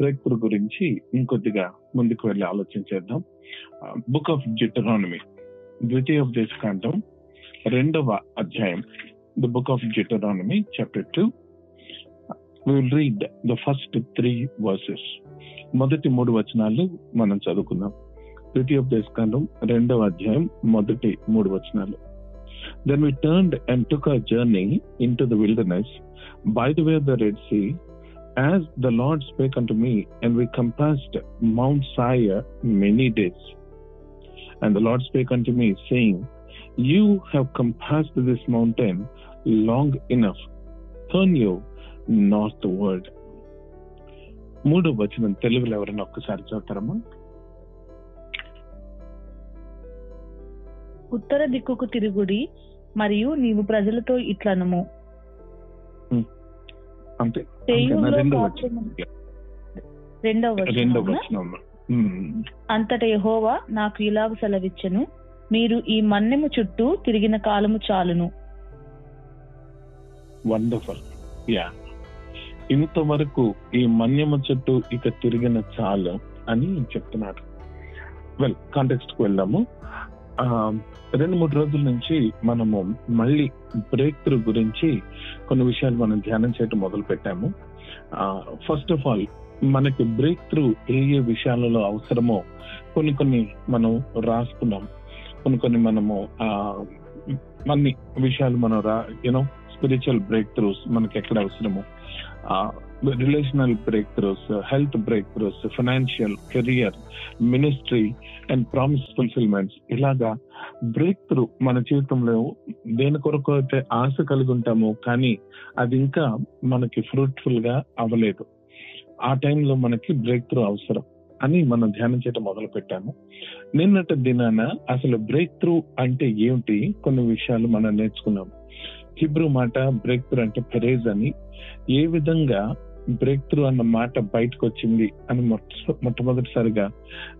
Break through గురించి ఇంకొద్దిగా ముందుకు వెళ్ళి ఆలోచించేద్దాం బుక్ ఆఫ్ జిటరానమీ ద్వితీయోపదేశకాండం రెండవ అధ్యాయం the book of Deuteronomy chapter two. We'll read the first three verses మొదటి మూడు వచనాలు మనం చదువుకుందాం. ద్వితీయోపదేశకాండం రెండవ అధ్యాయం మొదటి మూడు వచనాలు. Then we turned and took a journey into the wilderness by the way the Red Sea as the Lord spake unto me, and we compassed Mount Sire many days. And the Lord spake unto me, saying, You have compassed this mountain long enough. Turn you northward. మూడో వచనం తెలుగులో ఎవరైనా ఒక్కసారి చదువుతారమ్మా ఉత్తర దిక్కుకు తిరుగుడి మరియు నీవు ప్రజలతో ఇట్లనము అంతే. రెండవ. అంతట యెహోవా నాకు ఇలాగ సెలవిచ్చెను. మీరు ఈ మన్నెము చుట్టూ తిరిగిన కాలము చాలును. వండర్ఫుల్. యా. ఇంతవరకు ఈ మన్యమ చుట్టూ ఇక తిరిగిన చాలు అని చెప్తున్నారు వెల్ కాంటెక్స్ట్కు వెళ్దాము. రెండు మూడు రోజుల నుంచి మనము మళ్ళీ బ్రేక్ త్రూ గురించి కొన్ని విషయాలు మనం ధ్యానం చేయటం మొదలు పెట్టాము. ఫస్ట్ ఆఫ్ ఆల్ మనకి బ్రేక్ త్రూ ఏ ఏ విషయాలలో అవసరమో కొన్ని కొన్ని మనం రాసుకున్నాం. కొన్ని కొన్ని మనము అన్ని విషయాలు మనం రా యూనో స్పిరిచువల్ బ్రేక్ త్రూస్ మనకి ఎక్కడ అవసరమో. Relational breakthroughs health breakthroughs financial career ministry and promise fulfilments ఇలాగా బ్రేక్ త్రూ మన జీవితంలో దేని కొరకు అయితే ఆశ కలిగి ఉంటామో కానీ అది ఇంకా మనకి ఫ్రూట్ఫుల్గా అవ్వలేదు. ఆ టైంలో మనకి బ్రేక్ త్రూ అవసరం అని మనం ధ్యానం చేయడం మొదలు పెట్టాము నిన్నటి దినాన అసలు బ్రేక్ త్రూ అంటే ఏమిటి? కొన్ని విషయాలు మనం నేర్చుకున్నాం హిబ్రూ మాట బ్రేక్ త్రూ అంటే పెరేజ్ అని ఏ విధంగా బ్రేక్ త్రూ అన్న మాట బయటకు వచ్చింది అని మొట్ట మొట్టమొదటిసారిగా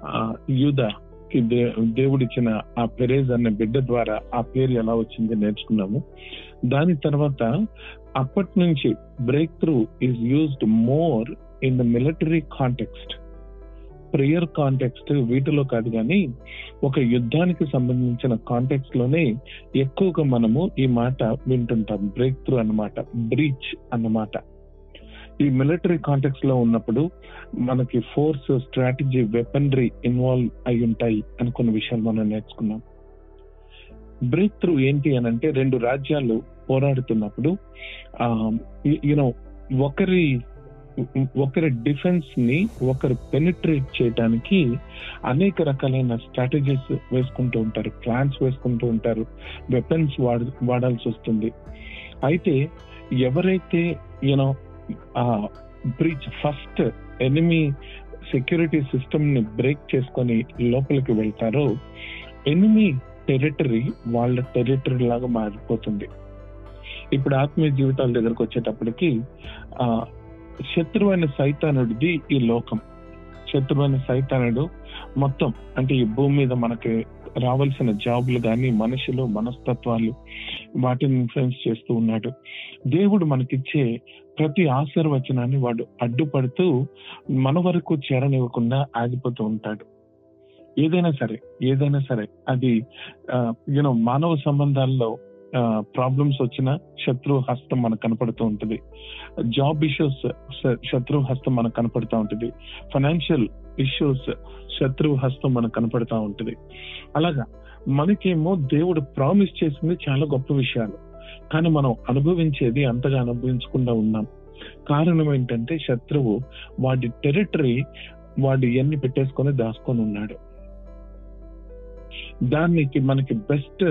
ఆ, యూదాకి దే దేవుడిచ్చిన ఆ పెరేజ్ అనే బిడ్డ ద్వారా ఆ పేరు ఎలా వచ్చింది నేర్చుకున్నాము. దాని తర్వాత అప్పటి నుంచి breakthrough is used more in the military context prayer context వీటిలో కాదు కానీ ఒక యుద్ధానికి సంబంధించిన కాంటెక్స్ట్లోనే ఎక్కువగా మనము ఈ మాట వింటుంటాం. బ్రేక్ త్రూ అన్నమాట బ్రీచ్ అన్నమాట ఈ మిలిటరీ కాంటెక్స్లో ఉన్నప్పుడు మనకి ఫోర్స్ స్ట్రాటజీ వెపనరీ ఇన్వాల్వ్ అయి ఉంటాయి అనుకున్న విషయాలు మనం నేర్చుకున్నాం. బ్రేక్ త్రూ ఏంటి అని అంటే రెండు రాజ్యాలు పోరాడుతున్నప్పుడు యూనో ఒకరి ఒకరి డిఫెన్స్ని ఒకరు పెనిట్రేట్ చేయడానికి అనేక రకాలైన స్ట్రాటజీస్ వేసుకుంటూ ఉంటారు ప్లాన్స్ వేసుకుంటూ ఉంటారు వెపన్స్ వాడ వాడాల్సి వస్తుంది. అయితే ఎవరైతే you know bridge first enemy security సిస్టమ్ని బ్రేక్ చేసుకొని లోపలికి వెళ్తారో ఎనిమి టెరిటరీ వాళ్ళ టెరిటరీ లాగా మారిపోతుంది. ఇప్పుడు ఆత్మీయ జీవితాల దగ్గరకు వచ్చేటప్పటికి ఆ శత్రువైన సైతానుడిది ఈ లోకం. శత్రువైన సైతానుడు మొత్తం అంటే ఈ భూమి మీద మనకి రావాల్సిన జాబులు కానీ మనుషులు మనస్తత్వాలు వాటిని ఇన్ఫ్లుయెన్స్ చేస్తూ ఉన్నాడు. దేవుడు మనకిచ్చే ప్రతి ఆశీర్వచనాన్ని వాడు అడ్డుపడుతూ మన వరకు చేరనివ్వకుండా ఆగిపోతూ ఉంటాడు. ఏదైనా సరే ఏదైనా సరే అది యూనో మానవ సంబంధాల్లో ప్రాబ్లమ్స్ వచ్చిన శత్రు హస్తం మనకు కనపడుతూ ఉంటుంది. జాబ్ ఇష్యూస్ శత్రు హస్తం మనకు కనపడుతూ ఉంటుంది. ఫైనాన్షియల్ ఇష్యూస్ శత్రు హస్తం మనకు కనపడుతూ ఉంటుంది. అలాగా మనకేమో దేవుడు ప్రామిస్ చేసింది చాలా గొప్ప విషయాలు. కానీ మనం అనుభవించేది అంతగా అనుభవించకుండా ఉన్నాం. కారణం ఏంటంటే శత్రువు వాడి టెరిటరీ వాడు ఎన్ని పెట్టేసుకొని దాచుకొని ఉన్నాడు. దానికి మనకి బెస్ట్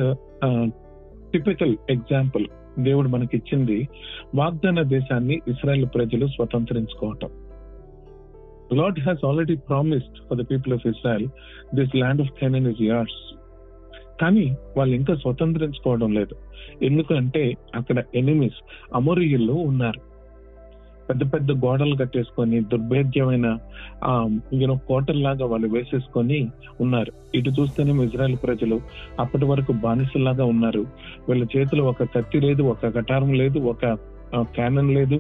టిపికల్ ఎగ్జాంపుల్ దేవుడు మనకి ఇచ్చింది వాగ్దాన దేశాన్ని ఇస్రాయల్ ప్రజలు స్వతంత్రించుకోవటం. Lord has already promised for the people of Israel this land of Canaan is yours కానీ వాళ్ళు ఇంకా స్వతంత్రించుకోవడం లేదు. ఎందుకంటే అక్కడ ఎనిమిస్ అమోరియుల్లో ఉన్నారు. పెద్ద పెద్ద గోడలు కట్టేసుకొని దుర్భేద్యమైన యూనో కోటల్లాగా వాళ్ళు వేసేసుకొని ఉన్నారు. ఇటు చూస్తేనేమో ఇజ్రాయెల్ ప్రజలు అప్పటి వరకు బానిసల్లాగా ఉన్నారు. వీళ్ళ చేతిలో ఒక కత్తి లేదు ఒక కటారం లేదు ఒక క్యానన్ లేదు.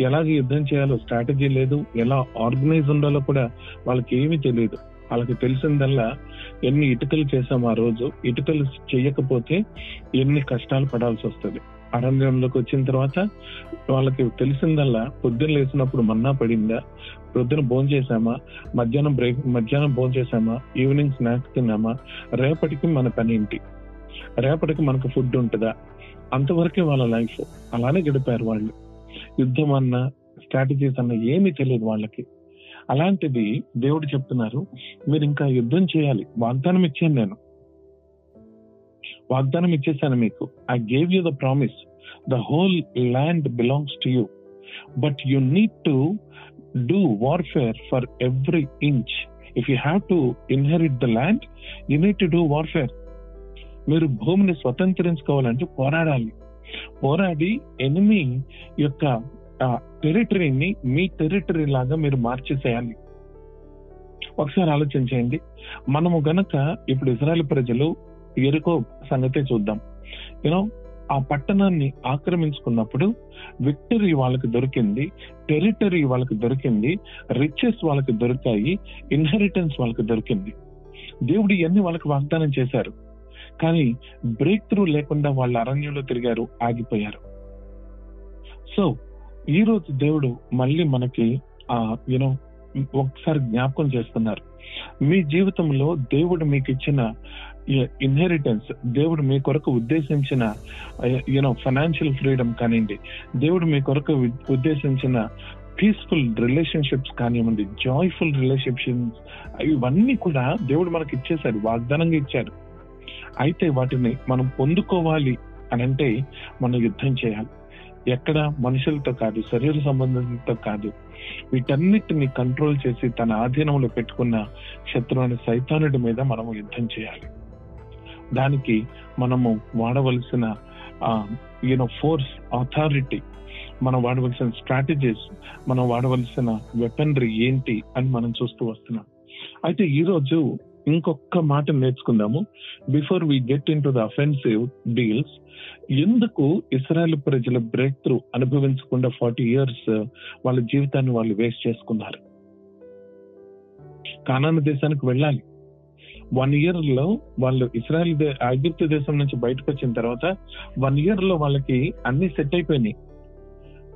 ఎలాగ యుద్ధం చేయాలో స్ట్రాటజీ లేదు. ఎలా ఆర్గనైజ్ ఉండాలో కూడా వాళ్ళకి ఏమీ తెలియదు వాళ్ళకి తెలిసిందల్లా ఎన్ని ఇటుకలు చేసాం ఆ రోజు. ఇటుకలు చేయకపోతే ఎన్ని కష్టాలు పడాల్సి వస్తుంది. అరణ్యంలోకి వచ్చిన తర్వాత వాళ్ళకి తెలిసిందల్లా పొద్దున్న లేచినప్పుడు మన్నా పడిందా? పొద్దున భోజనం చేసామా మధ్యాహ్నం బ్రేక్ మధ్యాహ్నం భోజనం చేసామా ఈవినింగ్ స్నాక్స్ తిన్నామా? రేపటికి మన పని ఏంటి? రేపటికి మనకు ఫుడ్ ఉంటుందా? అంతవరకే వాళ్ళ లైఫ్. అలానే గడిపారు వాళ్ళు. యుద్ధం అన్న స్ట్రాటజీస్ అన్న ఏమీ తెలియదు వాళ్ళకి. అలాంటిది దేవుడు చెప్తున్నారు మీరు ఇంకా యుద్ధం చేయాలి. వాగ్దానం ఇచ్చాను నేను. వాగ్దానం ఇచ్చేసాను మీకు. I gave you the promise the whole land belongs to you but you need to do warfare for every inch if you have to inherit the land you need to do warfare మీరు భూమిని స్వతంత్రించుకోవాలంటే పోరాడాలి. పోరాడి enemy యొక్క టెరిటరీని మీ territory లాగా మీరు మార్చేసేయాలి. ఒకసారి ఆలోచించేయండి మనము గనక ఇప్పుడు ఇజ్రాయెల్ ప్రజలు ఎరుకో సంగతే చూద్దాం. యూనో ఆ పట్టణాన్ని ఆక్రమించుకున్నప్పుడు విక్టరీ వాళ్ళకి దొరికింది టెరిటరీ వాళ్ళకి దొరికింది రిచెస్ వాళ్ళకి దొరికాయి ఇన్హెరిటెన్స్ వాళ్ళకి దొరికింది. దేవుడు ఇవన్నీ వాళ్ళకి వాగ్దానం చేశారు. కానీ బ్రేక్ త్రూ లేకుండా వాళ్ళ అరణ్యంలో తిరిగారు ఆగిపోయారు. సో ఈ రోజు దేవుడు మళ్ళీ మనకి ఆ యూనో ఒకసారి జ్ఞాపకం చేస్తున్నారు. మీ జీవితంలో దేవుడు మీకు ఇచ్చిన ఇన్హెరిటెన్స్ దేవుడు మీ కొరకు ఉద్దేశించిన యూనో ఫైనాన్షియల్ ఫ్రీడమ్ కానివ్వండి దేవుడు మీ కొరకు ఉద్దేశించిన పీస్ఫుల్ రిలేషన్షిప్స్ కానివ్వండి జాయ్ఫుల్ రిలేషన్షిప్స్ uh, ఇవన్నీ కూడా దేవుడు మనకి ఇచ్చేశారు వాగ్దానంగా ఇచ్చారు అయితే వాటిని మనం పొందుకోవాలి అని అంటే మనం యుద్ధం చేయాలి. ఎక్కడ? మనుషులతో కాదు శరీర సంబంధంతో కాదు. వీటన్నిటిని కంట్రోల్ చేసి తన ఆధీనంలో పెట్టుకున్న శత్రువుని సైతానుడి మీద మనం యుద్ధం చేయాలి. దానికి మనము వాడవలసిన యూనో ఫోర్స్ అథారిటీ మనం వాడవలసిన స్ట్రాటజీస్ మనం వాడవలసిన వెపనరీ ఏంటి అని మనం చూస్తూ వస్తున్నాం. అయితే ఈ రోజు ఇంకొక మాట నేర్చుకుందాము. Before we get into the offensive deals ఎందుకు ఇస్రాయల్ ప్రజల బ్రేక్ త్రూ అనుభవించకుండా ఫార్టీ ఇయర్స్ వాళ్ళ జీవితాన్ని వాళ్ళు వేస్ట్ చేసుకున్నారు? కానాన దేశానికి వెళ్ళాలి. వన్ ఇయర్లో వాళ్ళు ఇస్రాయల్ ఐగుప్తు దేశం నుంచి బయటకు వచ్చిన తర్వాత వన్ ఇయర్లో వాళ్ళకి అన్ని సెట్ అయిపోయినాయి.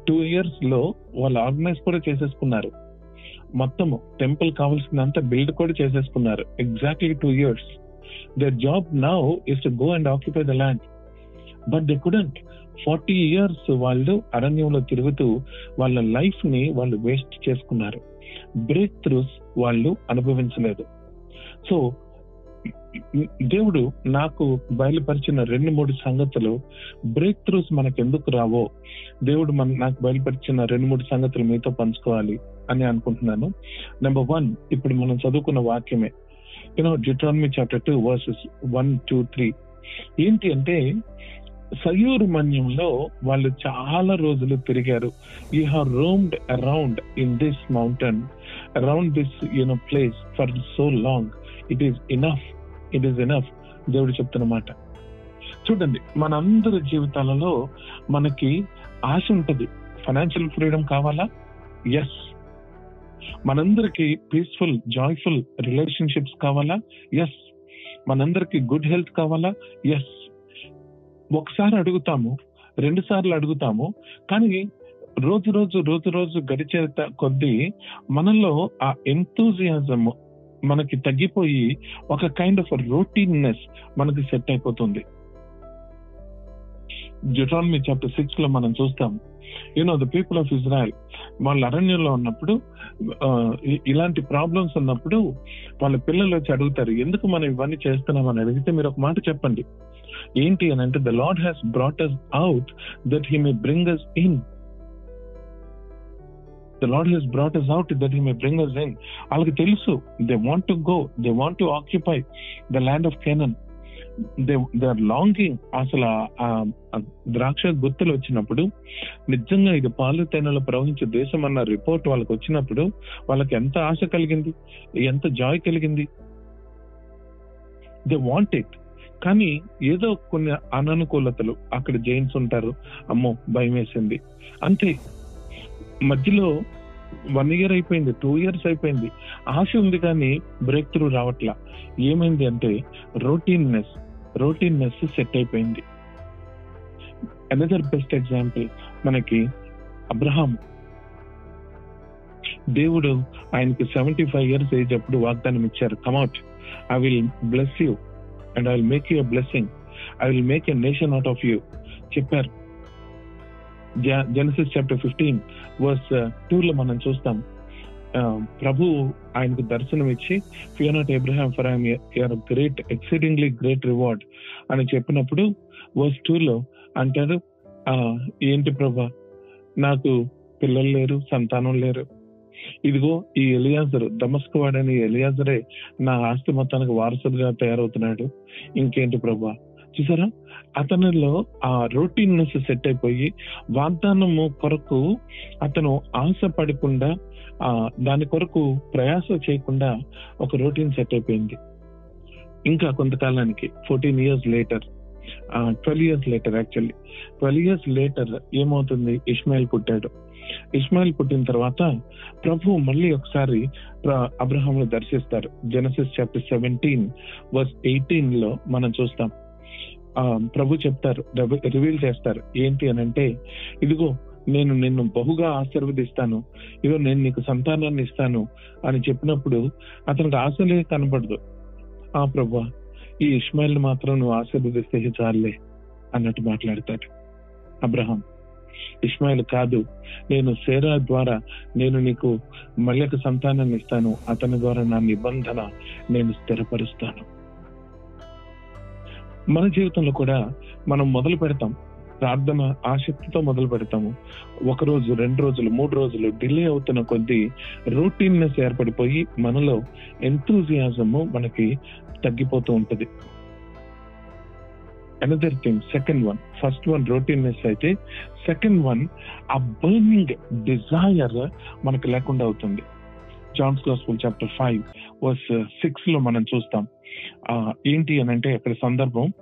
టూ ఇయర్స్లో వాళ్ళు ఆర్గనైజ్ కూడా చేసేసుకున్నారు. మొత్తం టెంపుల్ కావాల్సిందంతా బిల్డ్ కూడా చేసేసుకున్నారు. Exactly two years their job now is to go and occupy the land but they couldn't forty years వాళ్ళు అరణ్యంలో తిరుగుతూ వాళ్ళ లైఫ్ని వాళ్ళు వేస్ట్ చేసుకున్నారు. బ్రేక్ త్రూస్ వాళ్ళు అనుభవించలేదు. సో దేవుడు నాకు బయలుపరిచిన రెండు మూడు సంగతులు బ్రేక్ త్రూస్ మనకు ఎందుకు రావో? దేవుడు మన నాకు బయలుపరిచిన రెండు మూడు సంగతులు మీతో పంచుకోవాలి అని అనుకుంటున్నాను. నెంబర్ వన్ ఇప్పుడు మనం చదువుకున్న వాక్యమే. You know Deuteronomy chapter two verses one two three ఏంటి అంటే సయూరు మన్యంలో వాళ్ళు చాలా రోజులు తిరిగారు. You have roamed around in this mountain around this you know place for so long it is enough it is enough దేవుడు చెప్తున్నమాట చూడండి మనందరి జీవితాలలో మనకి ఆశ ఉంటుంది. ఫైనాన్షియల్ ఫ్రీడమ్ కావాలా? ఎస్ మనందరికి పీస్ఫుల్ జాయ్ఫుల్ రిలేషన్షిప్స్ కావాలా? ఎస్ మనందరికి గుడ్ హెల్త్ కావాలా? ఎస్ ఒకసారి అడుగుతాము రెండు సార్లు అడుగుతాము కానీ రోజు రోజు రోజు రోజు గడిచే కొద్దీ మనలో ఆ ఎంతూజియాజము మనకి తగ్గిపోయి ఒక కైండ్ ఆఫ్ రొటీన్నెస్ మనకి సెట్ అయిపోతుంది. జుటాన్మీ చాప్టర్ సిక్స్లో మనం చూస్తాం you know the people of Israel వాళ్ళ అరణ్యంలో ఉన్నప్పుడు ఇలాంటి ప్రాబ్లమ్స్ ఉన్నప్పుడు వాళ్ళ పిల్లలు వచ్చి అడుగుతారు ఎందుకు మనం ఇవన్నీ చేస్తున్నాం? అని అడిగితే మీరు ఒక మాట చెప్పండి. ఏంటి అని అంటే the Lord has brought us out that he may bring us in the Lord has brought us out that he may bring us in వాళ్ళకి తెలుసు they want to go they want to occupy the land of Canaan they their longing అసలు ద్రాక్ష గుర్తులు వచ్చినప్పుడు నిజంగా ఇది పాలు తేనెలో ప్రవహించే దేశం అన్న రిపోర్ట్ వాళ్ళకి వచ్చినప్పుడు వాళ్ళకి ఎంత ఆశ కలిగింది ఎంత జాయ్ కలిగింది. దే వాంట్ ఇట్ కానీ ఏదో కొన్ని అననుకూలతలు అక్కడ జైన్స్ ఉంటారు. అమ్మో భయం వేసింది అంతే. మధ్యలో వన్ ఇయర్ అయిపోయింది టూ ఇయర్స్ అయిపోయింది. ఆశ ఉంది కానీ బ్రేక్ త్రూ రావట్లా. ఏమైంది అంటే రొటీన్నెస్ రొటీన్నెస్ సెట్ అయిపోయింది. అనదర్ బెస్ట్ ఎగ్జాంపుల్ మనకి అబ్రహాం. దేవుడు ఆయనకి సెవెంటీ ఫైవ్ ఇయర్స్ ఏజ్ అప్పుడు వాగ్దానం ఇచ్చారు come out I will bless you and I will make you blessing I will make a nation out of you చెప్పారు. Genesis chapter fifteen verse two లో మనం చూస్తాం. Uh, ప్రభు ఆయనకు దర్శనం ఇచ్చి fear not Abraham for I'm your great excitingly great reward అని చెప్పినప్పుడు వర్స్ టూ లో అంటారు ఏంటి ప్రభా? నాకు పిల్లలు లేరు సంతానం లేరు. ఇదిగో ఈ ఎలియాజరు దమస్కు వాడని ఎలియాజరే నా ఆస్తి మొత్తానికి వారసుడుగా తయారవుతున్నాడు. ఇంకేంటి ప్రభా? చూసారా? అతనిలో ఆ రొటీన్నెస్ సెట్ అయిపోయి వాగ్దానము కొరకు అతను ఆశ పడకుండా ఆ దాని కొరకు ప్రయాస చేయకుండా ఒక రొటీన్ సెట్ అయిపోయింది. ఇంకా కొంతకాలానికి fourteen years later twelve years later actually. Twelve years later ఏమవుతుంది? ఇస్మాయిల్ పుట్టాడు. ఇస్మాయిల్ పుట్టిన తర్వాత ప్రభు మళ్ళీ ఒకసారి అబ్రహాం దర్శిస్తారు. జెనసిస్ చాప్టర్ సెవెంటీన్ వర్స్ ఎయిటీన్లో మనం చూస్తాం. ప్రభు చెప్తారు రివీల్ చేస్తారు. ఏంటి అని అంటే ఇదిగో నేను నిన్ను బహుగా ఆశీర్వదిస్తాను. ఇదిగో నేను నీకు సంతానాన్ని ఇస్తాను అని చెప్పినప్పుడు అతనికి ఆశలే కనబడదు. ఆ ప్రభు ఈ ఇస్మాయిల్ మాత్రం నువ్వు ఆశీర్వదిస్తే చాలే అన్నట్టు మాట్లాడతాడు అబ్రహాం. ఇస్మాయిల్ కాదు నేను సేరా ద్వారా నేను నీకు మళ్ళీ సంతానాన్ని ఇస్తాను. అతని ద్వారా నా నిబంధన నేను స్థిరపరుస్తాను. మన జీవితంలో కూడా మనం మొదలు పెడతాం. ప్రార్థన ఆసక్తితో మొదలు పెడతాము. ఒక రోజు రెండు రోజులు మూడు రోజులు డిలే అవుతున్న కొద్దీ రొటీన్నెస్ ఏర్పడిపోయి మనలో ఎంతూజియాజము మనకి తగ్గిపోతూ ఉంటుంది. Another thing second one first one routineness అయితే సెకండ్ వన్ ఆ బర్నింగ్ డిజైర్ మనకు లేకుండా అవుతుంది. John's gospel chapter five verse సిక్స్లో మనం చూస్తాం. ఏంటి అని అంటే అక్కడ సందర్భం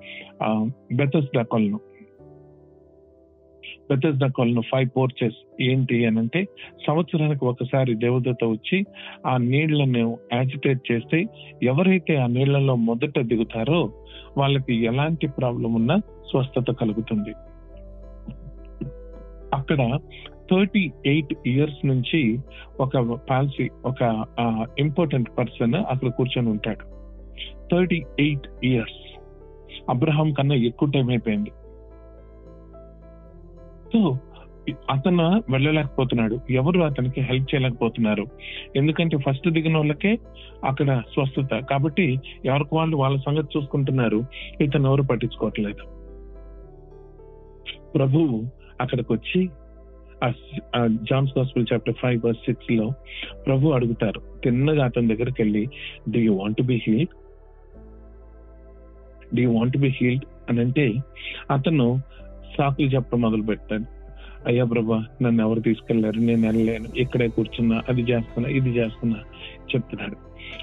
బెతస్ డకాలను బెతస్ డకాలను ఫైవ్ పోర్చెస్ ఏంటి అని అంటే సంవత్సరానికి ఒకసారి దేవదత్త వచ్చి ఆ నీళ్ళను యాజిటేట్ చేస్తే ఎవరైతే ఆ నీళ్ళలో మొదట దిగుతారో వాళ్ళకి ఎలాంటి ప్రాబ్లం ఉన్నా స్వస్థత కలుగుతుంది. అక్కడ థర్టీ ఎయిట్ ఇయర్స్ నుంచి ఒక పాలసీ ఒక ఇంపార్టెంట్ పర్సన్ అక్కడ కూర్చొని ఉంటాడు. థర్టీ ఎయిట్ ఇయర్స్ అబ్రహాం కన్నా ఎక్కువ టైం అయిపోయింది. సో అతను వెళ్ళలేకపోతున్నాడు. ఎవరు అతనికి హెల్ప్ చేయలేకపోతున్నారు. ఎందుకంటే ఫస్ట్ దిగిన వాళ్ళకే అక్కడ స్వస్థత. కాబట్టి ఎవరికి వాళ్ళు వాళ్ళ సంగతి చూసుకుంటున్నారు ఇతను ఎవరు పట్టించుకోవట్లేదు. ప్రభువు అక్కడికి వచ్చి John's gospel chapter five verse సిక్స్లో ప్రభు అడుగుతారు తిన్నగా అతని దగ్గరికి వెళ్ళి do you want be healed do you want be healed అని అంటే అతను సాకులు చెప్పడం మొదలు పెట్టాడు. అయ్యా ప్రభా నన్ను ఎవరు తీసుకెళ్ళారు? నేను వెళ్ళలేను. ఇక్కడే కూర్చున్నా అది చేస్తున్నా ఇది చేస్తున్నా చెప్తున్నాడు.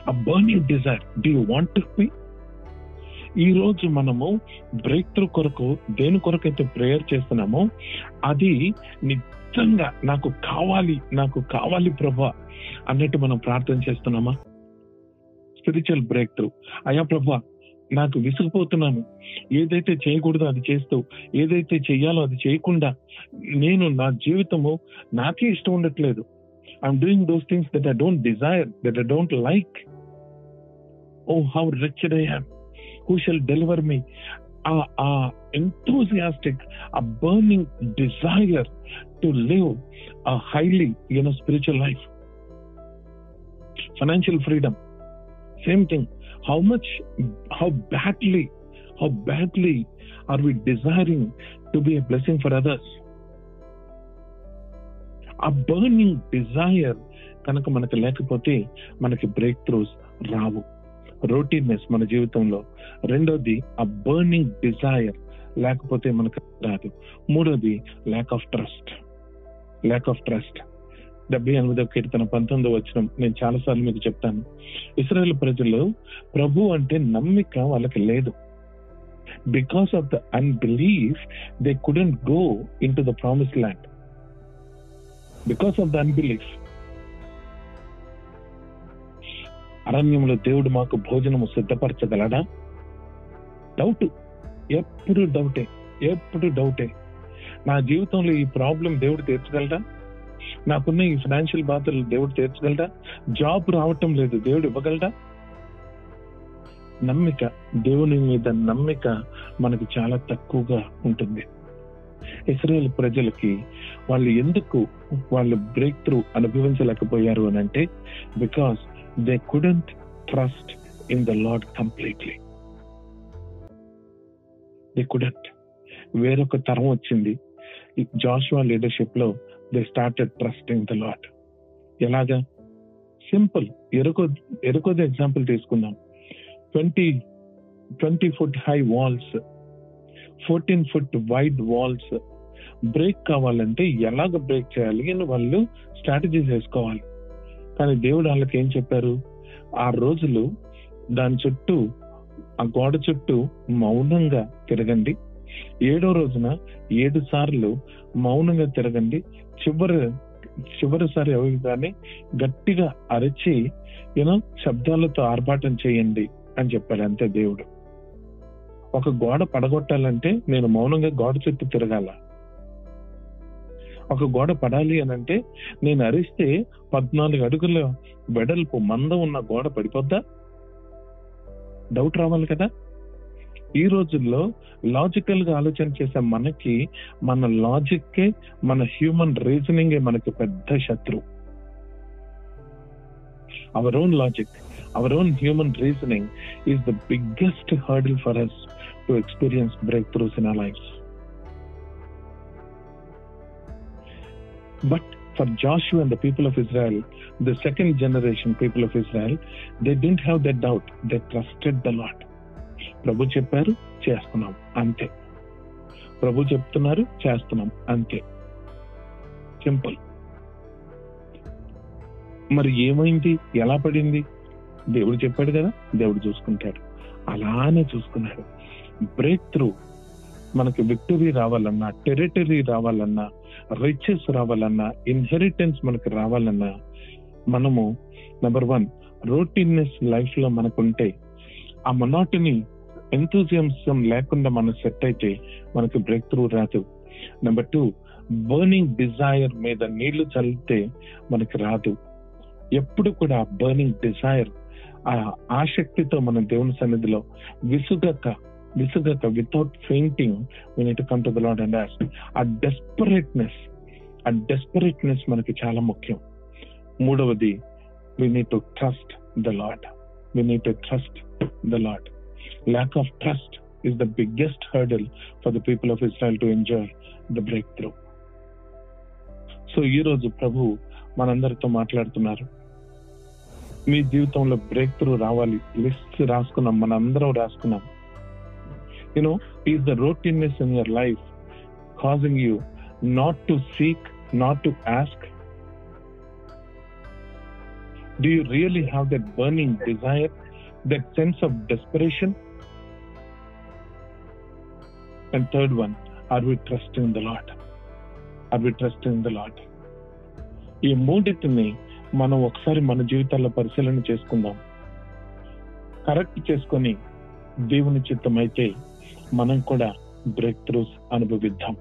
ఆ burning desire do you want be ఈ రోజు మనము బ్రేక్ త్రూ కొరకు దేని కొరకు అయితే ప్రేయర్ చేస్తున్నామో అది నిజంగా నాకు కావాలి నాకు కావాలి ప్రభా అన్నట్టు మనం ప్రార్థన చేస్తున్నామా? స్పిరిచువల్ బ్రేక్ త్రూ అయ్యా ప్రభా నాకు విసిగిపోతున్నాను. ఏదైతే చేయకూడదో అది చేస్తూ ఏదైతే చెయ్యాలో అది చేయకుండా నేను నా జీవితము నాకే ఇష్టం ఉండట్లేదు. I'm doing those things that I don't desire that I don't like oh how wretched I am who shell deliver me uh enthusiastic uh burning desire to live uh highly you know spiritual life financial freedom same thing how much how badly how badly are we desiring to be a blessing for others uh burning desire కనుక మనకు లేకపోతే మనకి break throughs రావు రోటీనెస్ మన జీవితంలో. రెండోది ఆ burning Dzire లేకపోతే మనకు రాదు. మూడోది lack of trust lack of trust డెబ్బై ఎనిమిదో కీర్తన పంతొమ్మిదో వచ్చిన నేను చాలా సార్లు మీకు చెప్తాను. ఇస్రాయల్ ప్రజలు ప్రభు అంటే నమ్మిక వాళ్ళకి లేదు. Because of the unbelief they couldn't go into the promise land because of the unbelief అరణ్యంలో దేవుడు మాకు భోజనము సిద్ధపరచగలడా? డౌట్ ఎప్పుడు డౌటే ఎప్పుడు డౌటే నా జీవితంలో ఈ ప్రాబ్లం దేవుడు తీర్చగలడా? నాకున్న ఈ ఫైనాన్షియల్ బాధలు దేవుడు తీర్చగలడా? జాబ్ రావటం లేదు దేవుడు ఇవ్వగలడా? నమ్మిక దేవుని మీద నమ్మిక మనకి చాలా తక్కువగా ఉంటుంది. ఇస్రాయేల్ ప్రజలకి వాళ్ళు ఎందుకు వాళ్ళు బ్రేక్ త్రూ అనుభవించలేకపోయారు అని అంటే because they couldn't trust in the Lord completely they couldn't వేరొక తరం వచ్చింది. Joshua లీడర్షిప్లో they started trusting the Lord ఎలాగా? సింపుల్ ఎరుకో ఎరుకోది ఎగ్జాంపుల్ తీసుకుందాం. Twenty twenty foot high walls fourteen foot wide walls break కావాలంటే ఎలాగ బ్రేక్ చేయాలి అని వాళ్ళు స్ట్రాటజీస్ వేసుకోవాలి. కానీ దేవుడు వాళ్ళకి ఏం చెప్పారు? ఆ రోజులు దాని చుట్టూ ఆ గోడ చుట్టూ మౌనంగా తిరగండి. ఏడో రోజున ఏడు సార్లు మౌనంగా తిరగండి. చివరి చివరిసారి కానీ గట్టిగా అరిచి యూనో శబ్దాలతో ఆర్భాటం చేయండి అని చెప్పాడు. అంతే దేవుడు. ఒక గోడ పడగొట్టాలంటే నేను మౌనంగా గోడ చుట్టూ తిరగాల? ఒక గోడ పడాలి అని అంటే నేను అరిస్తే పద్నాలుగు అడుగుల వెడల్పు మందం ఉన్న గోడ పడిపోద్దా? డౌట్ రావాలి కదా? ఈ రోజుల్లో లాజికల్గా ఆలోచన చేసే మనకి మన లాజిక్కే మన హ్యూమన్ రీజనింగే మనకి పెద్ద శత్రు. Our own logic our own human reasoning is the biggest hurdle for us to experience breakthroughs in our life but for Joshua and the people of Israel, the second generation people of Israel, they didn't have that doubt. They trusted the Lord. ప్రభు చెప్పారు చేస్తున్నాం. అంతే. ప్రభు చెప్తున్నారు చేస్తున్నాం. అంతే. Simple మరి ఏమైంది? ఎలా పడింది? దేవుడు చెప్పాడు కదా దేవుడు చూసుకుంటాడు. అలానే చూసుకున్నాడు. బ్రేక్ త్రూ మనకి విక్టరీ రావాలన్నా టెరిటరీ రావాలన్నా రిచెస్ రావాలన్నా ఇన్హెరిటెన్స్ మనకి రావాలన్నా మనము నెంబర్ వన్ రొటీన్నెస్ లైఫ్లో మనకుంటే ఆ మొనాటిని ఎంతూజియంసం లేకుండా మనం సెట్ అయితే మనకు బ్రేక్ త్రూ రాదు. నెంబర్ టూ బర్నింగ్ డిజైర్ మీద నీళ్ళు చల్లితే మనకి రాదు. ఎప్పుడు కూడా బర్నింగ్ డిజైర్ ఆ ఆసక్తితో మనం దేవుని సన్నిధిలో విసుగక విసుగక without fainting we need come to the Lord and ask ఆ డెస్పరేట్నెస్ ఆ డెస్పరేట్నెస్ మనకి చాలా ముఖ్యం. మూడవది we need to trust the Lord we need to trust the Lord lack of trust is the biggest hurdle for the people of Israel to enjoy the breakthrough. So ఈ రోజు ప్రభు మనందరితో మాట్లాడుతున్నారు. మీ జీవితంలో బ్రేక్ త్రూ రావాలి. List రాసుకున్నాం మనందరం రాసుకున్నాం. You know is the routineness in your life causing you not to seek not to ask do you really have that burning desire that sense of desperation? And third one, are we trusting the Lord? Are we trusting the Lord? ఈ మూడింటిని మనం ఒకసారి మన జీవితాల్లో పరిశీలన చేసుకుందాం correct చేసుకొని దేవుని చిత్తం అయితే మనం కూడా బ్రేక్ త్రూస్ అనుభవిద్దాం.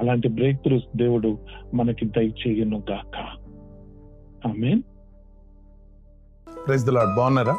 అలాంటి బ్రేక్ త్రూస్ దేవుడు మనకి దయచేయను గాక ఆమెన్. ప్రైజ్ ద లాడ్ బాగున్నారా?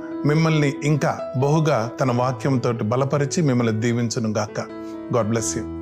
మిమ్మల్ని ఇంకా బహుగా తన వాక్యంతో బలపరిచి మిమ్మల్ని దీవించును గాక గాడ్ బ్లెస్ యూ.